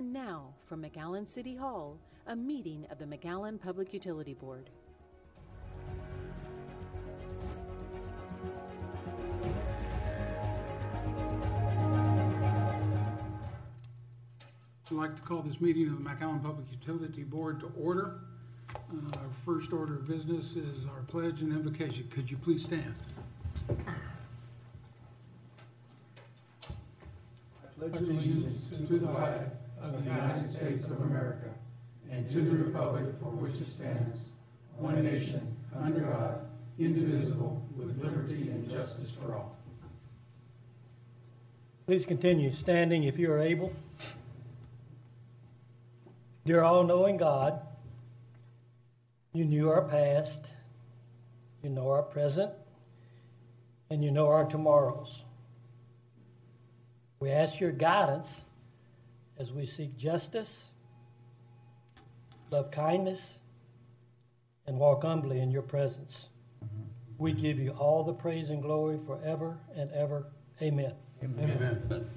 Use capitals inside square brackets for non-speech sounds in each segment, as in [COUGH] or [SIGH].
And now, from McAllen City Hall, a meeting of the McAllen Public Utility Board. I'd like to call this meeting of the McAllen Public Utility Board to order. Uh, Our first order of business is our pledge and invocation. Could you please stand? I pledge allegiance to the flag the United States of America and to the republic for which it stands, one nation, under God, indivisible, with liberty and justice for all. Please continue standing if you are able. Dear all knowing God, you knew our past, you know our present, and you know our tomorrows. We ask your guidance as we seek justice, love kindness, and walk humbly in your presence. We give you all the praise and glory forever and ever. Amen. Amen.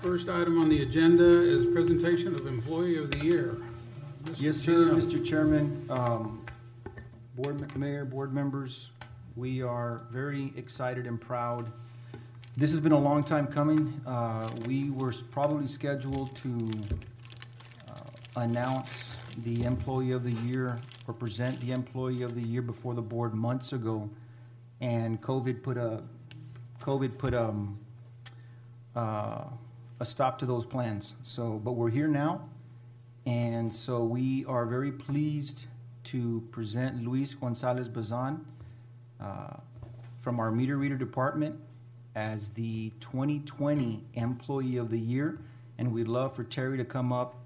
First item on the agenda is presentation of Employee of the Year. Mr. Yes, sir, Gino. Mr. Chairman, um, board, mayor, board members, we are very excited and proud. This has been a long time coming. Uh, we were probably scheduled to, uh, announce the Employee of the Year or present the Employee of the Year before the board months ago. And COVID put a, COVID put, um, uh, a stop to those plans. So, but we're here now. And so we are very pleased to present Luis Gonzalez Bazan uh, from our meter reader department as the 2020 Employee of the Year. And we'd love for Terry to come up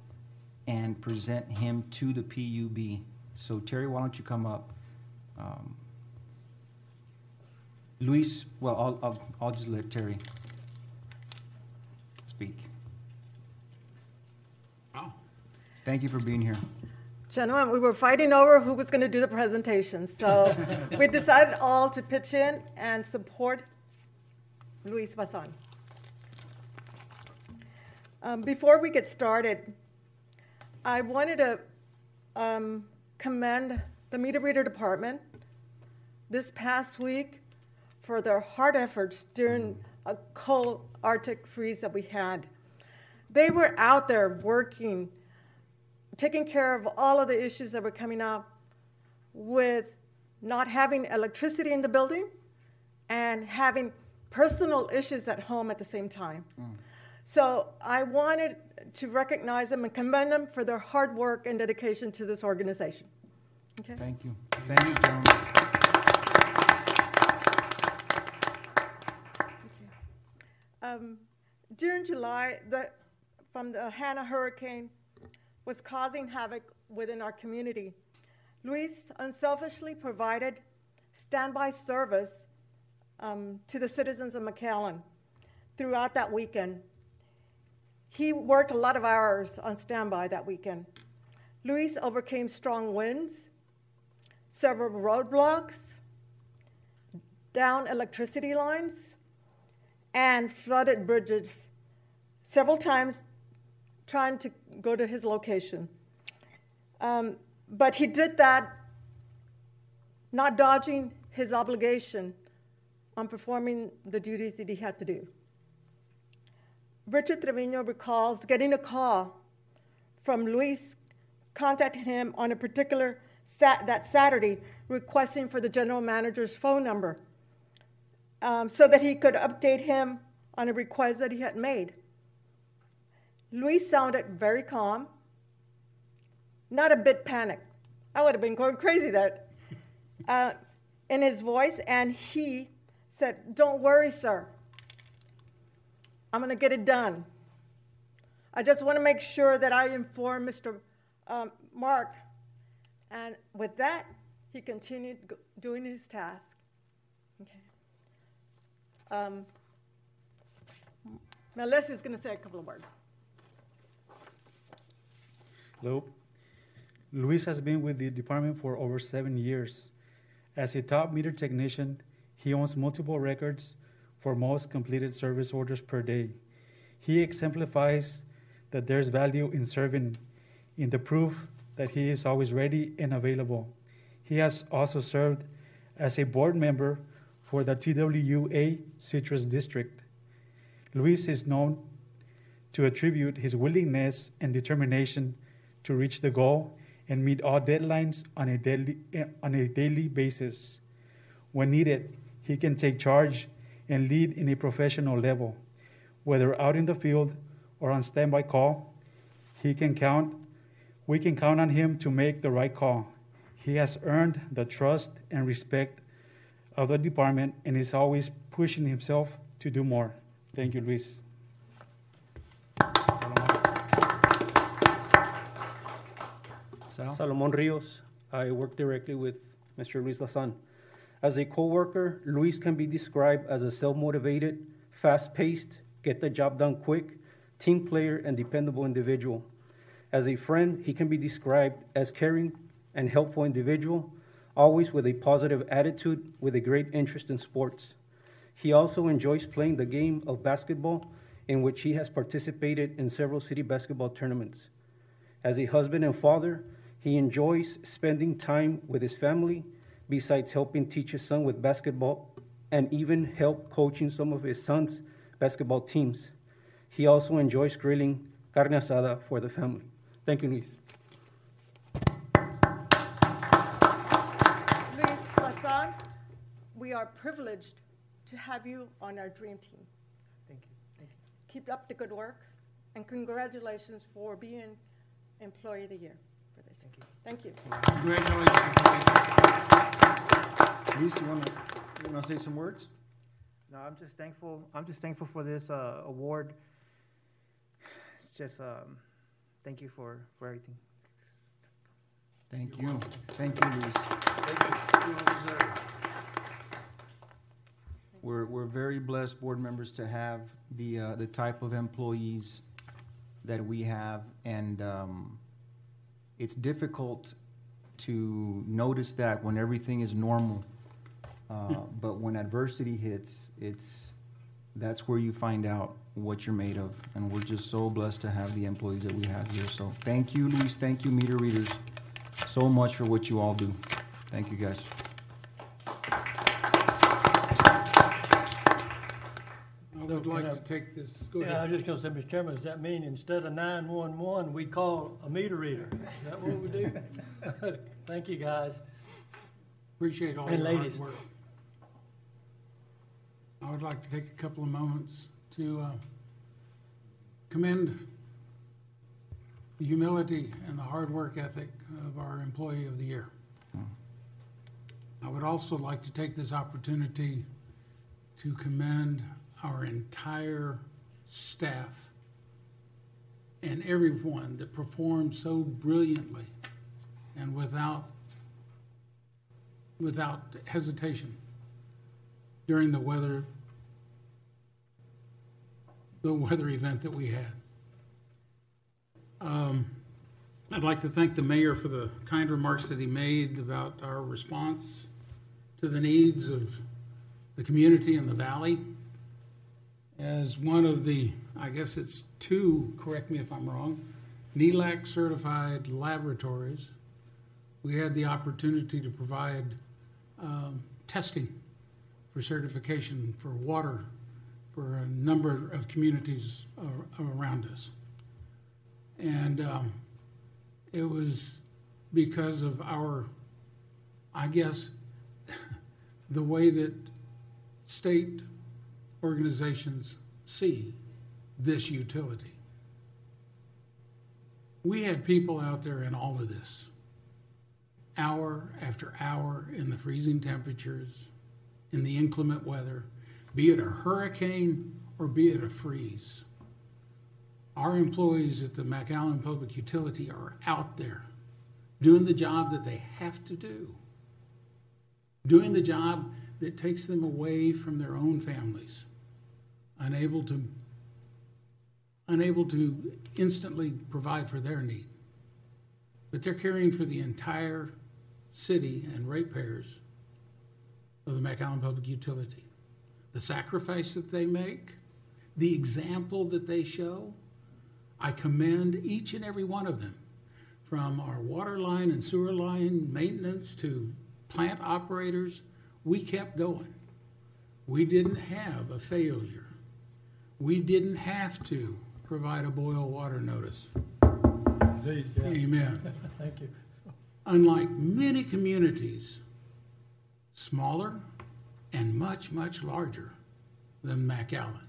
and present him to the PUB. So Terry, why don't you come up? Um, Luis, well, I'll, I'll, I'll just let Terry speak. Wow. Thank you for being here. Gentlemen, we were fighting over who was going to do the presentation, so [LAUGHS] we decided all to pitch in and support Luis Bazan. Um, before we get started, I wanted to um, commend the meter reader department this past week for their hard efforts during a cold Arctic freeze that we had. They were out there working taking care of all of the issues that were coming up with not having electricity in the building and having personal issues at home at the same time. So I wanted to recognize them and commend them for their hard work and dedication to this organization. Okay? Thank you. Thank you, gentlemen. Um, during July, the, from the Hanna hurricane was causing havoc within our community. Luis unselfishly provided standby service um, to the citizens of McAllen throughout that weekend. He worked a lot of hours on standby that weekend. Luis overcame strong winds, several roadblocks, down electricity lines, and flooded bridges several times trying to go to his location. Um, but he did that not dodging his obligation on performing the duties that he had to do. Richard Trevino recalls getting a call from Luis contacting him on a particular sat- that Saturday requesting for the general manager's phone number um, so that he could update him on a request that he had made. Luis sounded very calm, not a bit panicked. I would have been going crazy there. Uh, in his voice, and he said, Don't worry, sir. I'm going to get it done. I just want to make sure that I inform Mr. Um, Mark. And with that, he continued doing his task. Okay. Um, Leslie's going to say a couple of words. Hello. Luis has been with the department for over seven years. As a top meter technician, he owns multiple records for most completed service orders per day. He exemplifies that there's value in serving, in the proof that he is always ready and available. He has also served as a board member for the TWA Citrus District. Luis is known to attribute his willingness and determination to reach the goal and meet all deadlines on a daily, eh, on a daily basis. When needed, he can take charge and lead in a professional level. Whether out in the field or on standby call, he can count, we can count on him to make the right call. He has earned the trust and respect of the department and is always pushing himself to do more. Thank you, Luis. Sal? Salomon Rios. I work directly with Mr. Luis Bazan. As a coworker, Luis can be described as a self-motivated, fast-paced, get the job done quick, team player, and dependable individual. As a friend, he can be described as caring and helpful individual, always with a positive attitude with a great interest in sports. He also enjoys playing the game of basketball, in which he has participated in several city basketball tournaments. As a husband and father, he enjoys spending time with his family, besides helping teach his son with basketball and even help coaching some of his son's basketball teams. He also enjoys grilling carne asada for the family. Thank you, Luis. Luis Bazan, we are privileged to have you on our dream team. Thank you. Thank you. Keep up the good work, and congratulations for being Employee of the Year for this. Thank you. Congratulations. Luis, you wanna, you wanna say some words? No, I'm just thankful. I'm just thankful for this uh, award. It's just um, thank you for for everything. Thank you. Thank you, Luis. We're, we're very blessed, board members, to have the, uh, the type of employees that we have. And, um, it's difficult to notice that when everything is normal. Uh, but when adversity hits, it's, that's where you find out what you're made of. And we're just so blessed to have the employees that we have here. So thank you, Luis. Thank you, meter readers, so much for what you all do. Thank you, guys. I would like to take this, go Yeah, I ahead. was just gonna say, Mr. Chairman, does that mean instead of nine-one-one, we call a meter reader? Is that what we do? [LAUGHS] Thank you, guys. Appreciate all And your hard ladies. work. I would like to take a couple of moments to uh, commend the humility and the hard work ethic of our Employee of the Year. I would also like to take this opportunity to commend our entire staff and everyone that performed so brilliantly and without without hesitation during the weather the weather event that we had. Um, I'd like to thank the mayor for the kind remarks that he made about our response to the needs of the community in the valley. As one of the, I guess it's two, correct me if I'm wrong, NELAC certified laboratories, we had the opportunity to provide um, testing for certification for water for a number of communities around us. And um, it was because of our, I guess, [LAUGHS] the way that state organizations see this utility. We had people out there in all of this, hour after hour in the freezing temperatures, in the inclement weather, be it a hurricane or be it a freeze. Our employees at the McAllen Public Utility are out there doing the job that they have to do, doing the job that takes them away from their own families, unable to unable to instantly provide for their need. But they're caring for the entire city and ratepayers of the McAllen Public Utility. the sacrifice that they make, the example that they show. I commend each and every one of them, from our water line and sewer line maintenance to plant operators. We kept going. We didn't have a failure. We didn't have to provide a boil water notice. Please, yeah, Amen. [LAUGHS] thank you. Unlike many communities, smaller and much, much larger than McAllen.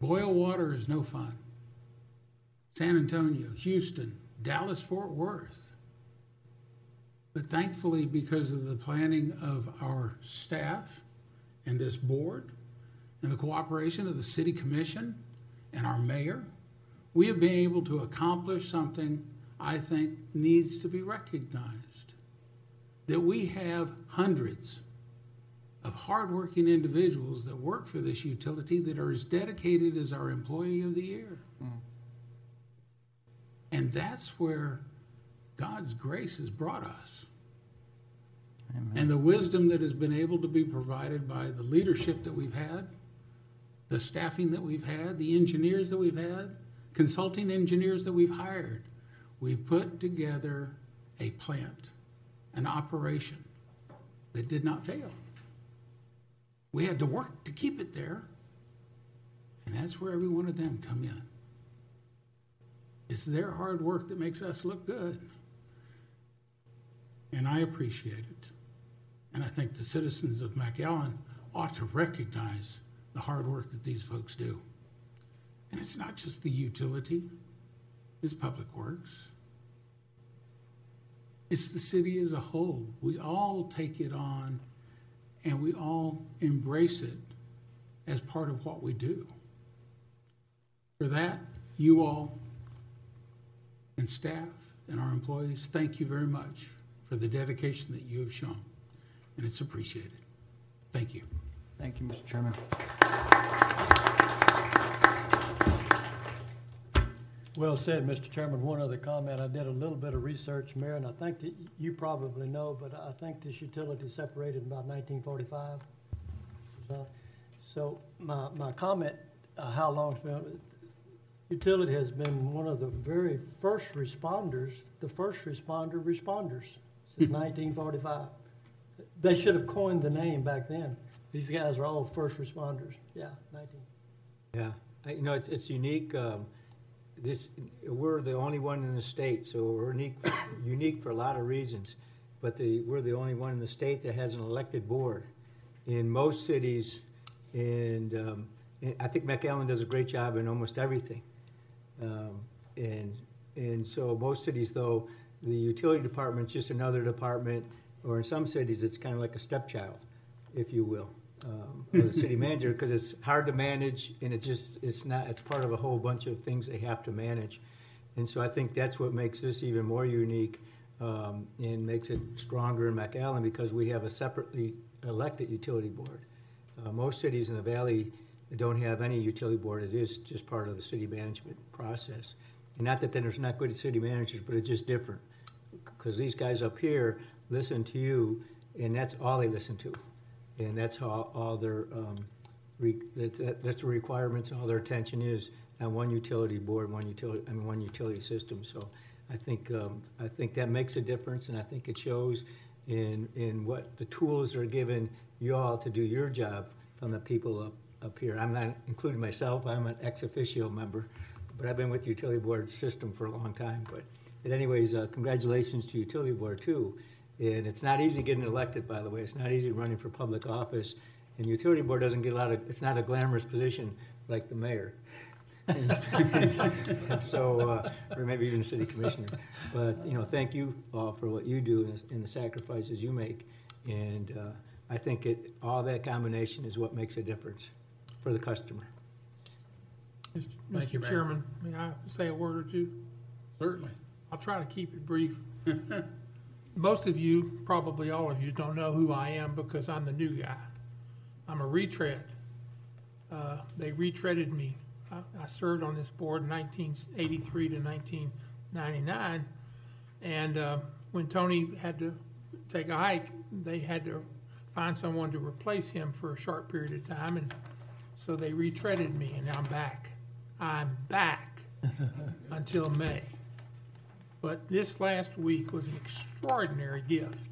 Boil water is no fun. San Antonio, Houston, Dallas, Fort Worth. But thankfully, because of the planning of our staff and this board and the cooperation of the city commission and our mayor, we have been able to accomplish something I think needs to be recognized. That we have hundreds of hardworking individuals that work for this utility that are as dedicated as our employee of the year. Mm. And that's where God's grace has brought us. And the wisdom that has been able to be provided by the leadership that we've had, the staffing that we've had, the engineers that we've had, consulting engineers that we've hired. We put together a plant, an operation that did not fail. We had to work to keep it there, and that's where every one of them come in. It's their hard work that makes us look good. And I appreciate it. And I think the citizens of McAllen ought to recognize the hard work that these folks do. And it's not just the utility, it's public works. It's the city as a whole. We all take it on and we all embrace it as part of what we do. For that, you all and staff and our employees, thank you very much for the dedication that you have shown. And it's appreciated. Thank you. Thank you, Mr. Chairman. Well said, Mr. Chairman. One other comment. I did a little bit of research, Mayor, and I think that you probably know, but I think this utility separated in about 1945. So- So my, my comment, uh, how long it's been, utility has been one of the very first responders, the first responder responders since [LAUGHS] 1945. They should have coined the name back then. These guys are all first responders. Yeah, 19. Yeah, I- you know, it's, it's unique, um, this, we're the only one in the state, so we're unique, unique for a lot of reasons. But the, we're the only one in the state that has an elected board. In most cities, and, um, and I think McAllen does a great job in almost everything. Um, and, and so most cities though, the utility department's just another department, or in some cities, it's kind of like a stepchild, if you will, um, of the city manager, because it's hard to manage and it just, it's not, it's part of a whole bunch of things they have to manage. And so I think that's what makes this even more unique, um, and makes it stronger in McAllen, because we have a separately elected utility board. Uh, most cities in the valley don't have any utility board, it is just part of the city management process. And not that then there's not good city managers, but it's just different. Because these guys up here listen to you, and that's all they listen to. And that's how all their, um, re, that, that- that's the requirements, all their attention is on one utility board, one utility, I mean, one utility system. So I think, um, I think that makes a difference, and I think it shows in, in what the tools are given you all to do your job from the people up, up here. I'm not including myself, I'm an ex officio member, but I've been with the utility board system for a long time. But, but anyways, uh, congratulations to utility board too. And it's not easy getting elected, by the way. It's not easy running for public office. And the utility board doesn't get a lot of, it's not a glamorous position like the mayor. And [LAUGHS] so, uh, or maybe even a city commissioner. But, you know, thank you all for what you do and the- and the sacrifices you make. And uh, I think it, all that combination is what makes a difference for the customer. Mr. Thank you, Mr. Mayor. Chairman, may I say a word or two? Certainly. I'll try to keep it brief. [LAUGHS] Most of you, probably all of you, don't know who I am because I'm the new guy. I'm a retread. Uh, They retreaded me. I- I served on this board 1983 to 1999. And uh, when Tony had to take a hike, they had to find someone to replace him for a short period of time, and so they retreaded me, and I'm back. I'm back [LAUGHS] until May. But this last week was an extraordinary gift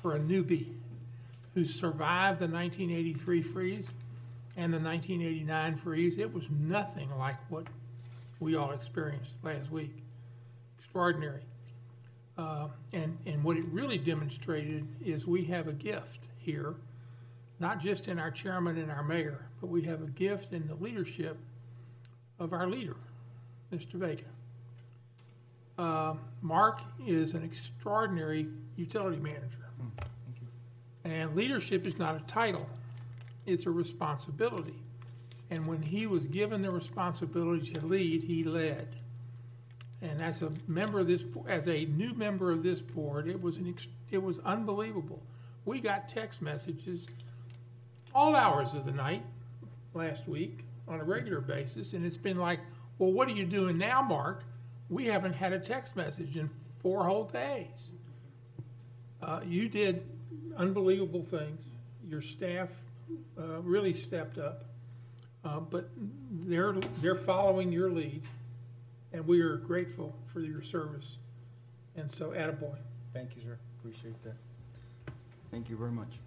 for a newbie who survived the 1983 freeze and the 1989 freeze. It was nothing like what we all experienced last week. Extraordinary. Uh, and, and what it really demonstrated is we have a gift here, not just in our chairman and our mayor, but we have a gift in the leadership of our leader, Mr. Vega. Uh, Mark is an extraordinary utility manager. And leadership is not a title, it's a responsibility. And when he was given the responsibility to lead, he led. And as a member of this, as a new member of this board, it was an, ex- it was unbelievable. We got text messages all hours of the night last week on a regular basis, and it's been like, well, what are you doing now, Mark? We haven't had a text message in four whole days. Uh, you did unbelievable things. Your staff uh, really stepped up, uh, but they're they're following your lead, and we are grateful for your service. And so, attaboy. Thank you, sir. Appreciate that. Thank you very much.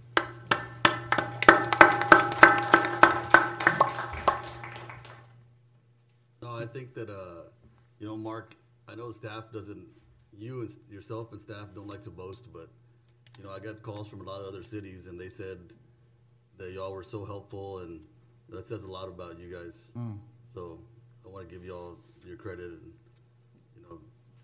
No, I think that, uh, you know, Mark, I know staff doesn't, you and yourself and staff don't like to boast, but, you know, I got calls from a lot of other cities and they said that y'all were so helpful and that says a lot about you guys. So I want to give y'all your credit and, you know,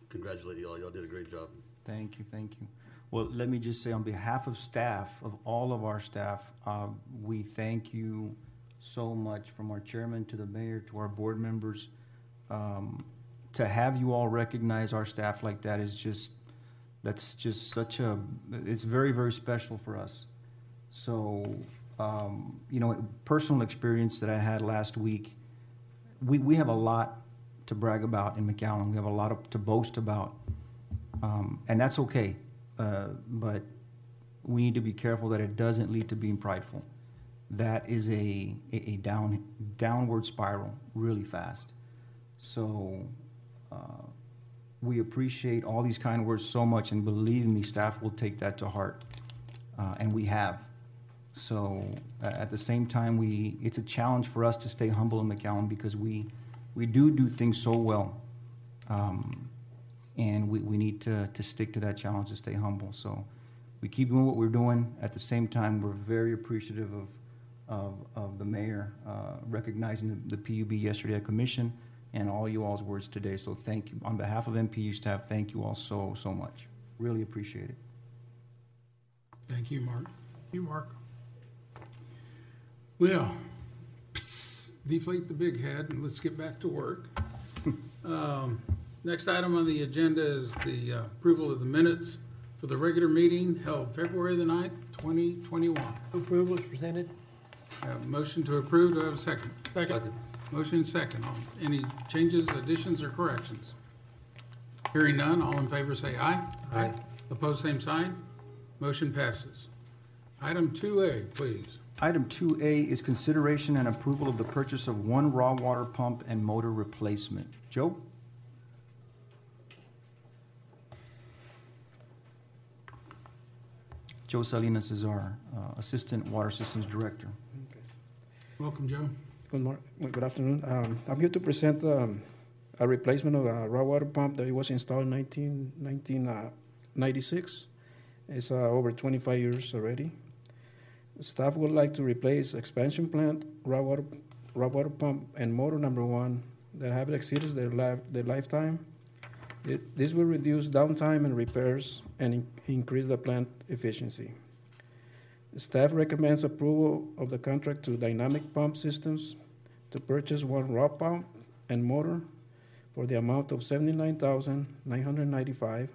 congratulate y'all. Y'all did a great job. Thank you, thank you. Well, let me just say on behalf of staff, of all of our staff, uh, we thank you so much from our chairman to the mayor to our board members. Um, To have you all recognize our staff like that is just, that's just such a, it's very, very special for us. So, um, you know, personal experience that I had last week, we, we have a lot to brag about in McAllen. We have a lot of, to boast about. Um, and that's okay. Uh, but we need to be careful that it doesn't lead to being prideful. That is a, a, a down, downward spiral really fast. So, uh, we appreciate all these kind words so much, and believe me, staff will take that to heart. Uh, and we have. So, uh, at the same time, we, it's a challenge for us to stay humble in McAllen because we, we do do things so well. Um, and we, we need to, to stick to that challenge to stay humble. So we keep doing what we're doing. At the same time, we're very appreciative of, of, of the mayor uh, recognizing the, the PUB yesterday at commission and all you all's words today. So thank you. On behalf of MPU staff, thank you all so, so much. Really appreciate it. Thank you, Mark. You, Mark. Well, [SNIFFS] deflate the big head and let's get back to work. [LAUGHS] Um, Next item on the agenda is the uh, approval of the minutes for the regular meeting held February the ninth, twenty twenty-one. Approval is presented. Motion to approve, do I have a second? Second. Motion is second. All- Any changes, additions, or corrections? Hearing none, all in favor say aye. Aye. Opposed, same sign. Motion passes. Item two A, please. Item two A is consideration and approval of the purchase of one raw water pump and motor replacement. Joe? Joe Salinas is our uh, Assistant Water Systems Director. Welcome, Joe. Good morning, good afternoon. Um, I'm here to present, um, a replacement of a raw water pump that was installed in nineteen, nineteen, uh. It's, uh, over twenty-five years already. Staff would like to replace expansion plant, raw water, raw water pump, and motor number one that have exceeded their life, their lifetime. It, this will reduce downtime and repairs and in- increase the plant efficiency. Staff recommends approval of the contract to Dynamic Pump Systems to purchase one raw pump and motor for the amount of seventy-nine thousand nine hundred ninety-five,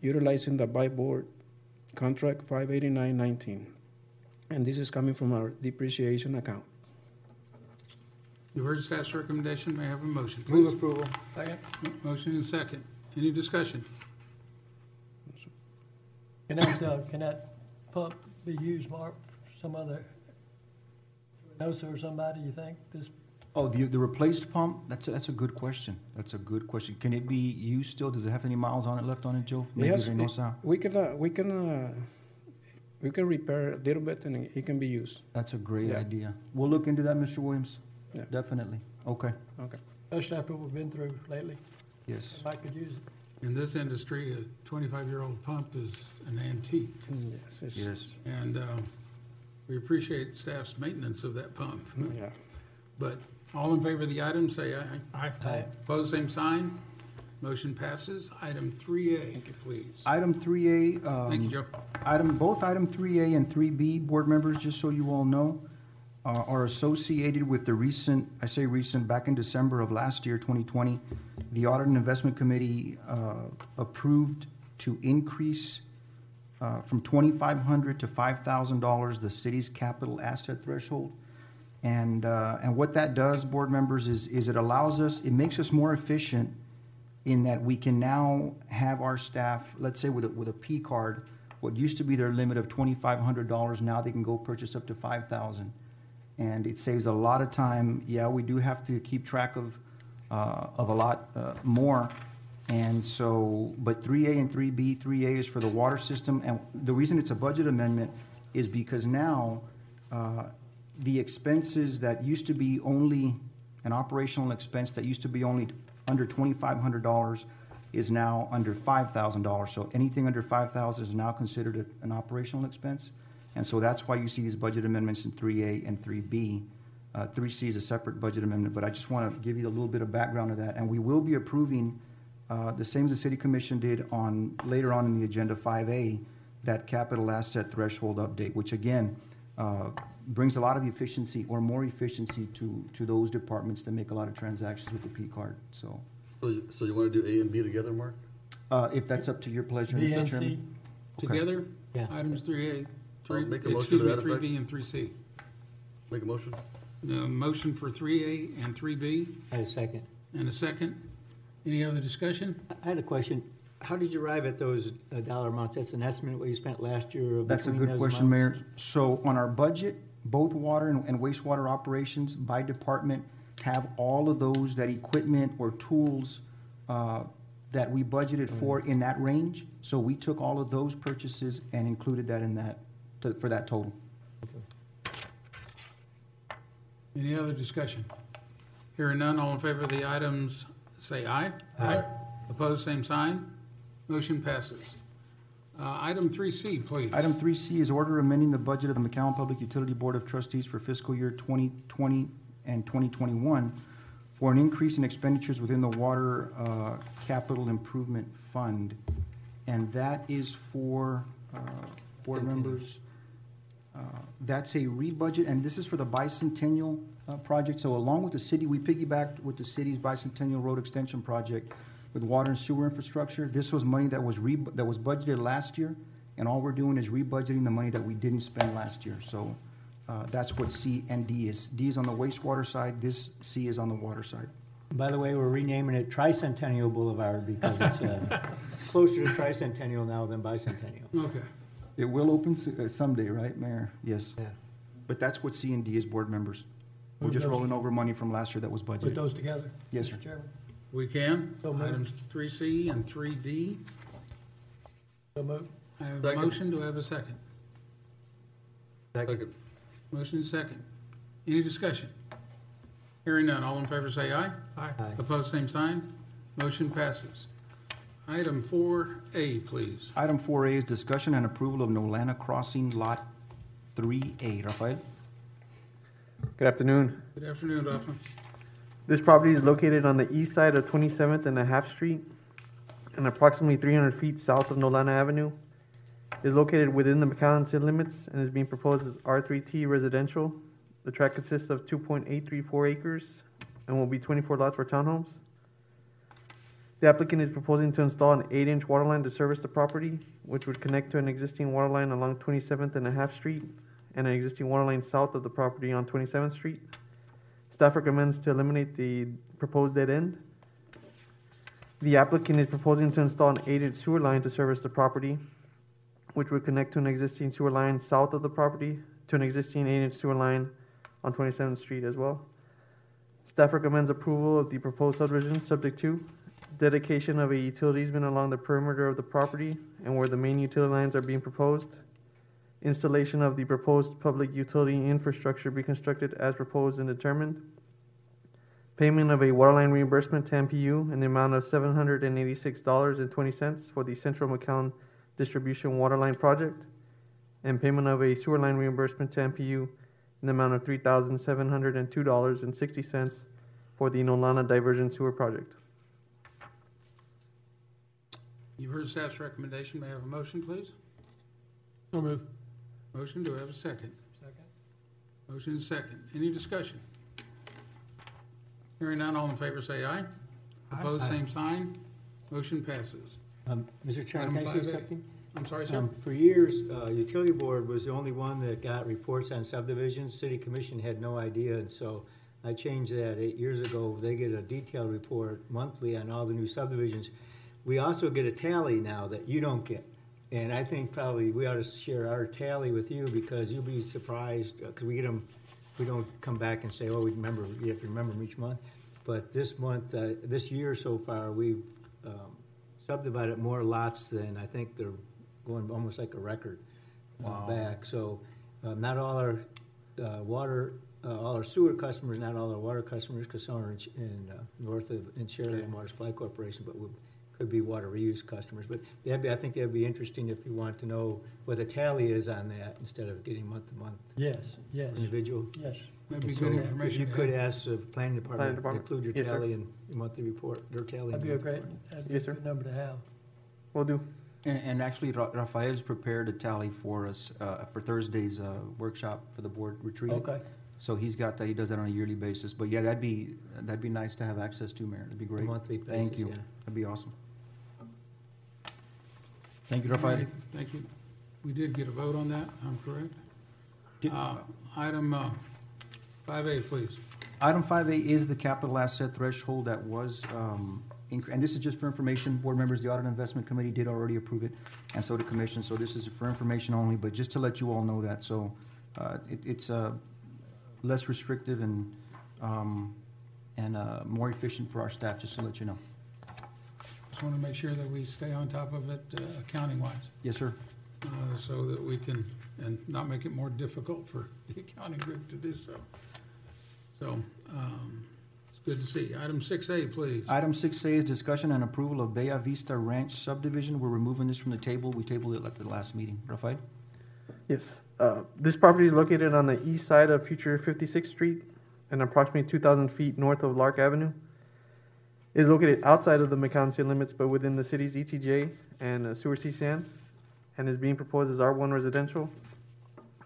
utilizing the buy board contract five eighty-nine nineteen. And this is coming from our depreciation account. You heard staff's recommendation, may I have a motion, please? Move approval. Second. Motion is second. Any discussion? Can that, uh, can that pump be used, Mark, for some other, NOSA or somebody, you think? This, Oh, the, the replaced pump, that's, a- that's a good question. That's a good question. Can it be used still? Does it have any miles on it left on it, Joe? Maybe Yes, no it- sound. We can, uh, we can, uh, we can repair a little bit and it can be used. That's a great Yeah. idea. We'll look into that, Mr. Williams. Yeah. Definitely. Okay, Okay. especially after what we've been through lately, yes. I could use it. In this industry, a twenty-five-year-old pump is an antique. Yes, it's, Yes. And, uh, we appreciate staff's maintenance of that pump. [LAUGHS] yeah. But all in favor of the item, say aye. Aye. Opposed, same sign. Motion passes. Item three A, please. Item three A, um. Thank you, Joe. Item, both item three A and three B, board members, just so you all know, are associated with the recent, I say recent, back in December of last year, twenty twenty, the Audit and Investment Committee, uh, approved to increase, uh, from 2,500 to five thousand dollars, the city's capital asset threshold. And, uh, and what that does, board members, is, is it allows us, it makes us more efficient in that we can now have our staff, let's say with a, with a P card, what used to be their limit of twenty-five hundred dollars, now they can go purchase up to five thousand. And it saves a lot of time. Yeah, we do have to keep track of, uh, of a lot, uh, more. And so, but three A and three B, three A is for the water system, and the reason it's a budget amendment is because now, uh, the expenses that used to be only an operational expense that used to be only under twenty-five hundred dollars is now under five thousand dollars. So anything under five thousand is now considered a- an operational expense. And so that's why you see these budget amendments in three A and three B. Uh, three C is a separate budget amendment, but I just want to give you a little bit of background of that. And we will be approving, uh, the same as the city commission did on, later on in the agenda, five A, that capital asset threshold update, which again, uh, brings a lot of efficiency or more efficiency to, to those departments that make a lot of transactions with the P card, so. So, you- so you wanna do A and B together, Mark? Uh, if that's up to your pleasure, B Mr. and Chairman. C, Okay. Together? Yeah. Items three A, three, I'll make a motion excuse to me, that three effect. B and three C. Make a motion? Motion for three A and three B, I had a second. and a second. Any other discussion? I had a question. How did you arrive at those uh, dollar amounts? That's an estimate what you spent last year That's a good those question, amounts? Mayor. So on our budget, both water and and wastewater operations by department have all of those, that equipment or tools uh, that we budgeted for in that range. So we took all of those purchases and included that in that, to- for that total. Any other discussion? Hearing none, all in favor of the items, say aye. Aye. Opposed, same sign. Motion passes. Uh, item three C, please. Item three C is order amending the budget of the McAllen Public Utility Board of Trustees for fiscal year twenty twenty and twenty twenty-one for an increase in expenditures within the Water, uh, Capital Improvement Fund. And that is for, uh, board members. Uh, That's a rebudget, and this is for the bicentennial, uh, project. So along with the city, we piggybacked with the city's bicentennial road extension project with water and sewer infrastructure. This was money that was re, that was budgeted last year, and all we're doing is rebudgeting the money that we didn't spend last year. So, uh, that's what C and D is. D is on the wastewater side, this C is on the water side. By the way, we're renaming it Tricentennial Boulevard because it's, uh, [LAUGHS] it's closer to Tricentennial now than Bicentennial. Okay. It will open s- uh, someday, right, Mayor? Yes. Yeah. But that's what C and D is, board members. We're just rolling over money from last year that was put budgeted. those together. Yes, Mr. sir. Chairman, We can. So moved. Items three C and three D. so move. I have a Second. motion. Do I have a second? Second. Motion is second. Any discussion? Hearing none, all in favor say aye. Aye. Aye. Opposed, same sign. Motion passes. Item four A, please. Item four A is discussion and approval of Nolana Crossing Lot Three A. Rafael? Good afternoon. Good afternoon, Duffman. This property is located on the east side of 27th and a half Street and approximately 300 feet south of Nolana Avenue. It is located within the McAllen city limits and is being proposed as R3T residential. The tract consists of 2.834 acres and will be 24 lots for townhomes. The applicant is proposing to install an 8-inch water line to service the property, which would connect to an existing water line along 27th and a half Street and an existing water line south of the property on 27th Street. Staff recommends to eliminate the proposed dead end. The applicant is proposing to install an eight-inch sewer line to service the property, which would connect to an existing sewer line south of the property to an existing eight-inch sewer line on Twenty-seventh Street as well. Staff recommends approval of the proposed subdivision, subject to dedication of a utility easement along the perimeter of the property and where the main utility lines are being proposed. Installation of the proposed public utility infrastructure be constructed as proposed and determined. Payment of a waterline reimbursement to MPU in the amount of seven hundred and eighty-six dollars and twenty cents for the Central McAllen Distribution Waterline Project. And payment of a sewer line reimbursement to MPU in the amount of three thousand seven hundred and two dollars and sixty cents for the Nolana Diversion Sewer Project. You've heard staff's recommendation. May I have a motion, please? So move. Motion, do I have a second? Second. Motion is second. Any discussion? Hearing none, all in favor say aye. Opposed, same sign. Motion passes. Um, Mr. Chairman, Item can I say 5A. something? I'm sorry, sir? Um, For years, uh, Utility Board was the only one that got reports on subdivisions. City Commission had no idea, and so I changed that eight years ago. They get a detailed report monthly on all the new subdivisions. We also get a tally now that you don't get. And I think probably we ought to share our tally with you because you'll be surprised, because we get them, we don't come back and say, oh, we remember, you have to remember them each month. But this month, uh, this year so far, we've um, subdivided more lots than, I think they're going almost like a record uh, back. So uh, not all our uh, water, uh, all our sewer customers, not all our water customers, because some are in, in uh, north of, in Sharyland Water Supply Corporation, but would, could be water reuse customers. But that'd be, I think that'd be interesting if you want to know what the tally is on that instead of getting month to month Yes, yes, individual. yes. That'd be So good If information. you to could have. ask the planning department, department. include your Yes, sir. tally in your monthly report, their tally. in That'd be the a great, report. that'd be a Yes, sir. good number to have. Will do. And, and actually, Ra- Rafael's prepared a tally for us, uh, for Thursday's, uh, workshop for the board retreat. Okay, So he's got that, he does that on a yearly basis, but yeah, that'd be, that'd be nice to have access to, Mayor, that'd be A great. monthly Thank you, yeah. that'd be awesome. Thank you, All Rafael. right, Thank you. We did get a vote on that, I'm correct? Did- Uh, Item uh, five A, please. Item five A is the capital asset threshold that was, um, inc- and this is just for information, board members, the Audit and Investment Committee did already approve it, and so the commission, so this is for information only, but just to let you all know that, so, uh, it, it's, uh, less restrictive and, um, and, uh, more efficient for our staff, just to let you know. Just want to make sure that we stay on top of it uh, accounting-wise, Yes, sir. uh, so that we can, and not make it more difficult for [LAUGHS] the accounting group to do so. So, um, it's good to see. Item six A, please. Item six A is discussion and approval of Bella Vista Ranch subdivision. We're removing this from the table. We tabled it at the last meeting. Rafael? Yes, uh, this property is located on the east side of future Fifty-Sixth Street and approximately two thousand feet north of Lark Avenue. Is located outside of the McAllen limits, but within the city's ETJ and uh, sewer CCN, and is being proposed as R one residential.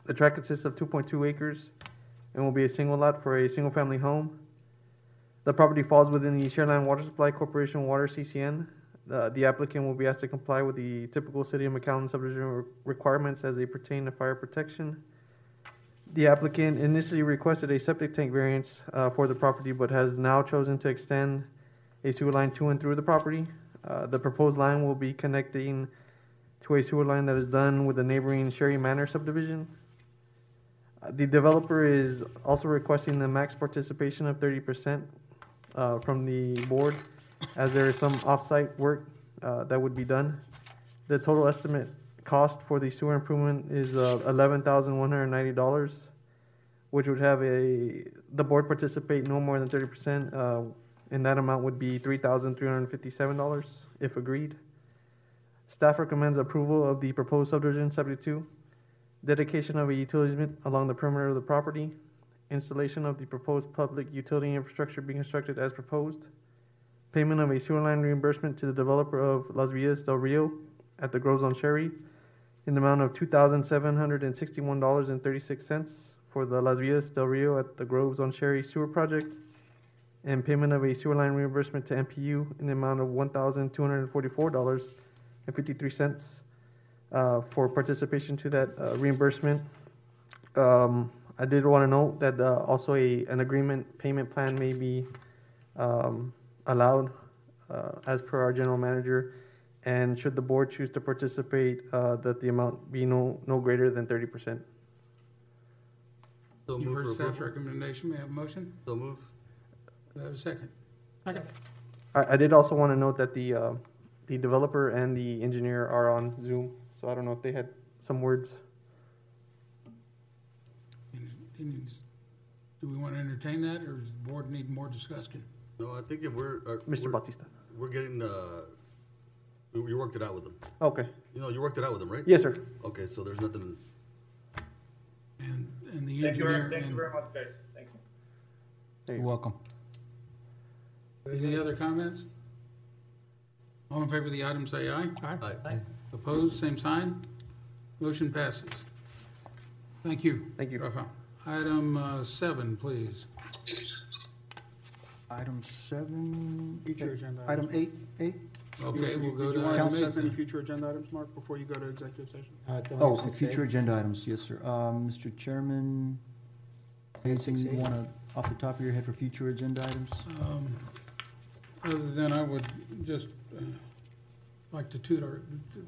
The tract consists of two point two acres and will be a single lot for a single-family home. The property falls within the Sharyland Water Supply Corporation Water CCN. The, the applicant will be asked to comply with the typical city of McAllen subdivision re- requirements as they pertain to fire protection. The applicant initially requested a septic tank variance, uh, for the property, but has now chosen to extend a sewer line to and through the property. Uh, the proposed line will be connecting to a sewer line that is done with the neighboring Sherry Manor subdivision. Uh, The developer is also requesting the max participation of thirty percent uh, from the board, as there is some off-site work uh, that would be done. The total estimate cost for the sewer improvement is uh, eleven thousand one hundred ninety dollars, which would have a, the board participate no more than thirty percent, uh, and that amount would be three thousand three hundred and fifty-seven dollars, if agreed. Staff recommends approval of the proposed subdivision subject to dedication of a utility easement along the perimeter of the property, installation of the proposed public utility infrastructure being constructed as proposed, payment of a sewer line reimbursement to the developer of Las Villas del Rio at the Groves on Shary in the amount of two thousand seven hundred and sixty-one dollars and thirty-six cents for the Las Villas del Rio at the Groves on Shary sewer project, and payment of a sewer line reimbursement to MPU in the amount of one thousand two hundred and forty-four dollars and fifty-three cents uh, for participation to that uh, reimbursement. Um, I did want to note that uh, also a, an agreement payment plan may be um, allowed uh, as per our general manager And should the board choose to participate, uh, that the amount be no, no greater than thirty percent. So You move heard for staff's approval. recommendation, may I have a motion? So move. Do I have a second? Second. I, I did also want to note that the, uh, the developer and the engineer are on Zoom, so I don't know if they had some words. Do we want to entertain that, or does the board need more discussion? No, I think if we're. uh, Mr. we're- Bautista. We're getting, uh, you you worked it out with them. Okay. You know, you worked it out with them, right? Yes, sir. Okay, so there's nothing, And, and the Thank you very, engineer thank you and, very much, guys. Thank you. You're welcome. Any other comments? All in favor of the item, say aye. Aye. Opposed, same sign. Motion passes. Thank you. Thank you. Rafa. Item uh, seven, please. Item seven. Future agenda Item eight, eight? Okay, we'll go Did to you want to item discuss eight. any then. future agenda items, Mark, before you go to executive session? Uh, Oh, future agenda items, yes, sir. Um, Mr. Chairman, anything you want to, off the top of your head for future agenda items? Um, Other than I would just uh, like to toot our,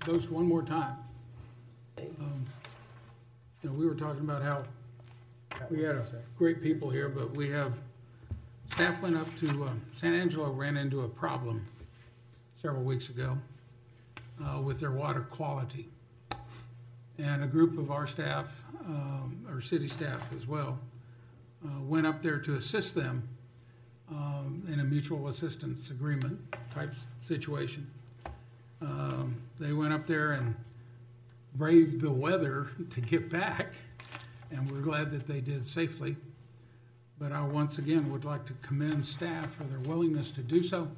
those one more time. Um, You know, we were talking about how we had great people here, but we have, staff went up to, um, San Angelo ran into a problem several weeks ago uh, with their water quality. And a group of our staff, um, or city staff as well, uh, went up there to assist them um, in a mutual assistance agreement type situation. Um, They went up there and braved the weather [LAUGHS] to get back, and we're glad that they did safely. But I once again would like to commend staff for their willingness to do so.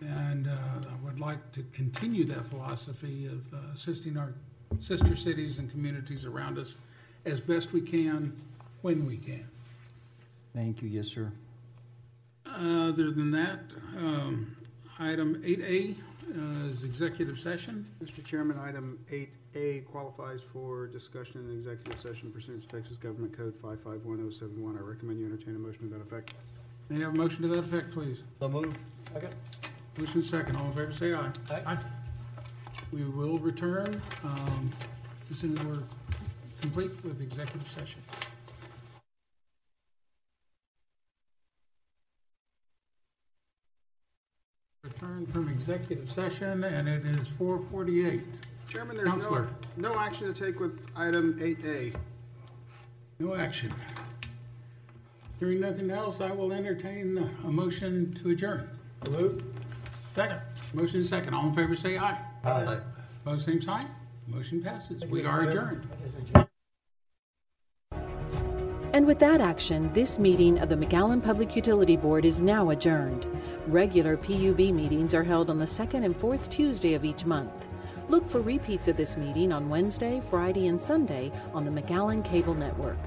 And uh, I would like to continue that philosophy of uh, assisting our sister cities and communities around us as best we can, when we can. Thank you, yes, sir. Other than that, um, item eight A uh, is executive session. Mr. Chairman, item eight A qualifies for discussion in executive session pursuant to Texas Government Code five five one oh seven one. I recommend you entertain a motion to that effect. May I have a motion to that effect, please? so move. Motion second, all in favor, say aye. Aye. We will return um, as soon as we're complete with executive session. Return from executive session, and it is four forty-eight. Chairman, there's no, Counselor. no action to take with item eight A. No action. Hearing nothing else, I will entertain a motion to adjourn. Second. Motion is second. All in favor, say aye. Aye. Opposed, same sign. Motion passes. We are adjourned. And with that action, this meeting of the McAllen Public Utility Board is now adjourned. Regular PUB meetings are held on the second and fourth Tuesday of each month. Look for repeats of this meeting on Wednesday, Friday, and Sunday on the McAllen Cable Network.